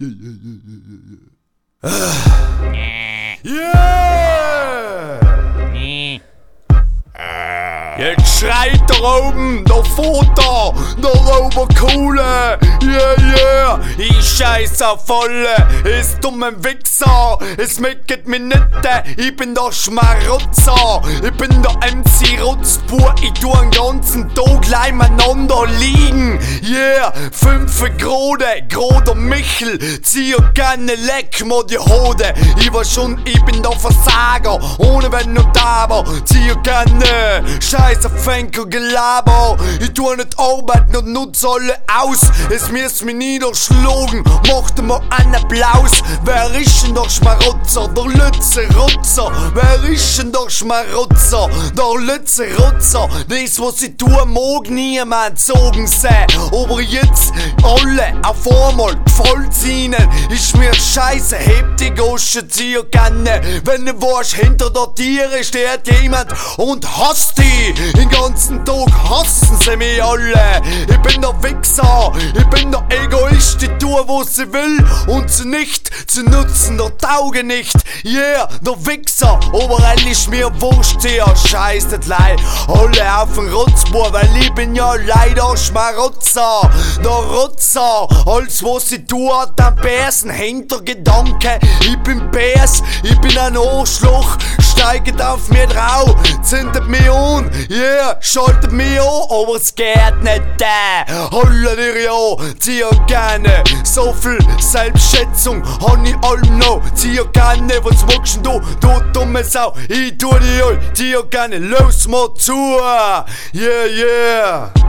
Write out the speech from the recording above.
Yeah, äh. yeah, yeah, yeah, yeah. Yeah! Jetzt schreit da oben der Vater, der Obercoole. Yeah, yeah, ich scheiß auf volle, ist dummen Wichser. Es meckert mich nicht, ich bin der Schmarotzer. Ich bin der MC Rotzpur, ich tu den ganzen Tag gleich liegen. Yeah, fünf Grode, Grode Michel, zieh gerne leck mal die Hode. Ich war schon, ich bin der Versager, ohne wenn und aber, zieh gerne Scheiße, Fenker, Gelaber. Ich tu nicht arbeiten und nutz alle aus. Es müsst mich niederschlagen, macht mir einen Applaus. Wer ist denn der Schmarotzer? Der Lütze Rutzer. Wer ist denn der Schmarotzer? Der Lütze Rutzer. Das, was ich tue, mag niemand sagen sehen. Aber jetzt alle auf einmal gefällt's ihnen. Ist mir scheiße, heb die Gosche, gerne. Wenn du weißt, hinter der Tiere steht jemand und hasst die. Den ganzen Tag hassen sie mich alle. Ich bin der Wichser, ich bin der Egoist, ich tue, was sie will und sie nicht zu nutzen, der Tauge nicht. Yeah, der Wichser, überall ist mir wurscht, hier scheiß das Lei. Alle auf den Rotzbohr, weil ich bin ja leider Schmarotzer. Der Rotzer, alles was ich tue, hat einen bäsen Hintergedanke. Ich bin Bärs, ich bin ein Arschloch, steigt auf mir drauf, zündet an, yeah, schaltet mich an, aber es geht nicht da. Holla dir ja, zieh gerne, so viel Selbstschätzung hab ich allem noch, zieh gerne, was denn du, du dumme Sau, ich tu dir all, zieh gerne, los mal zu, yeah, yeah.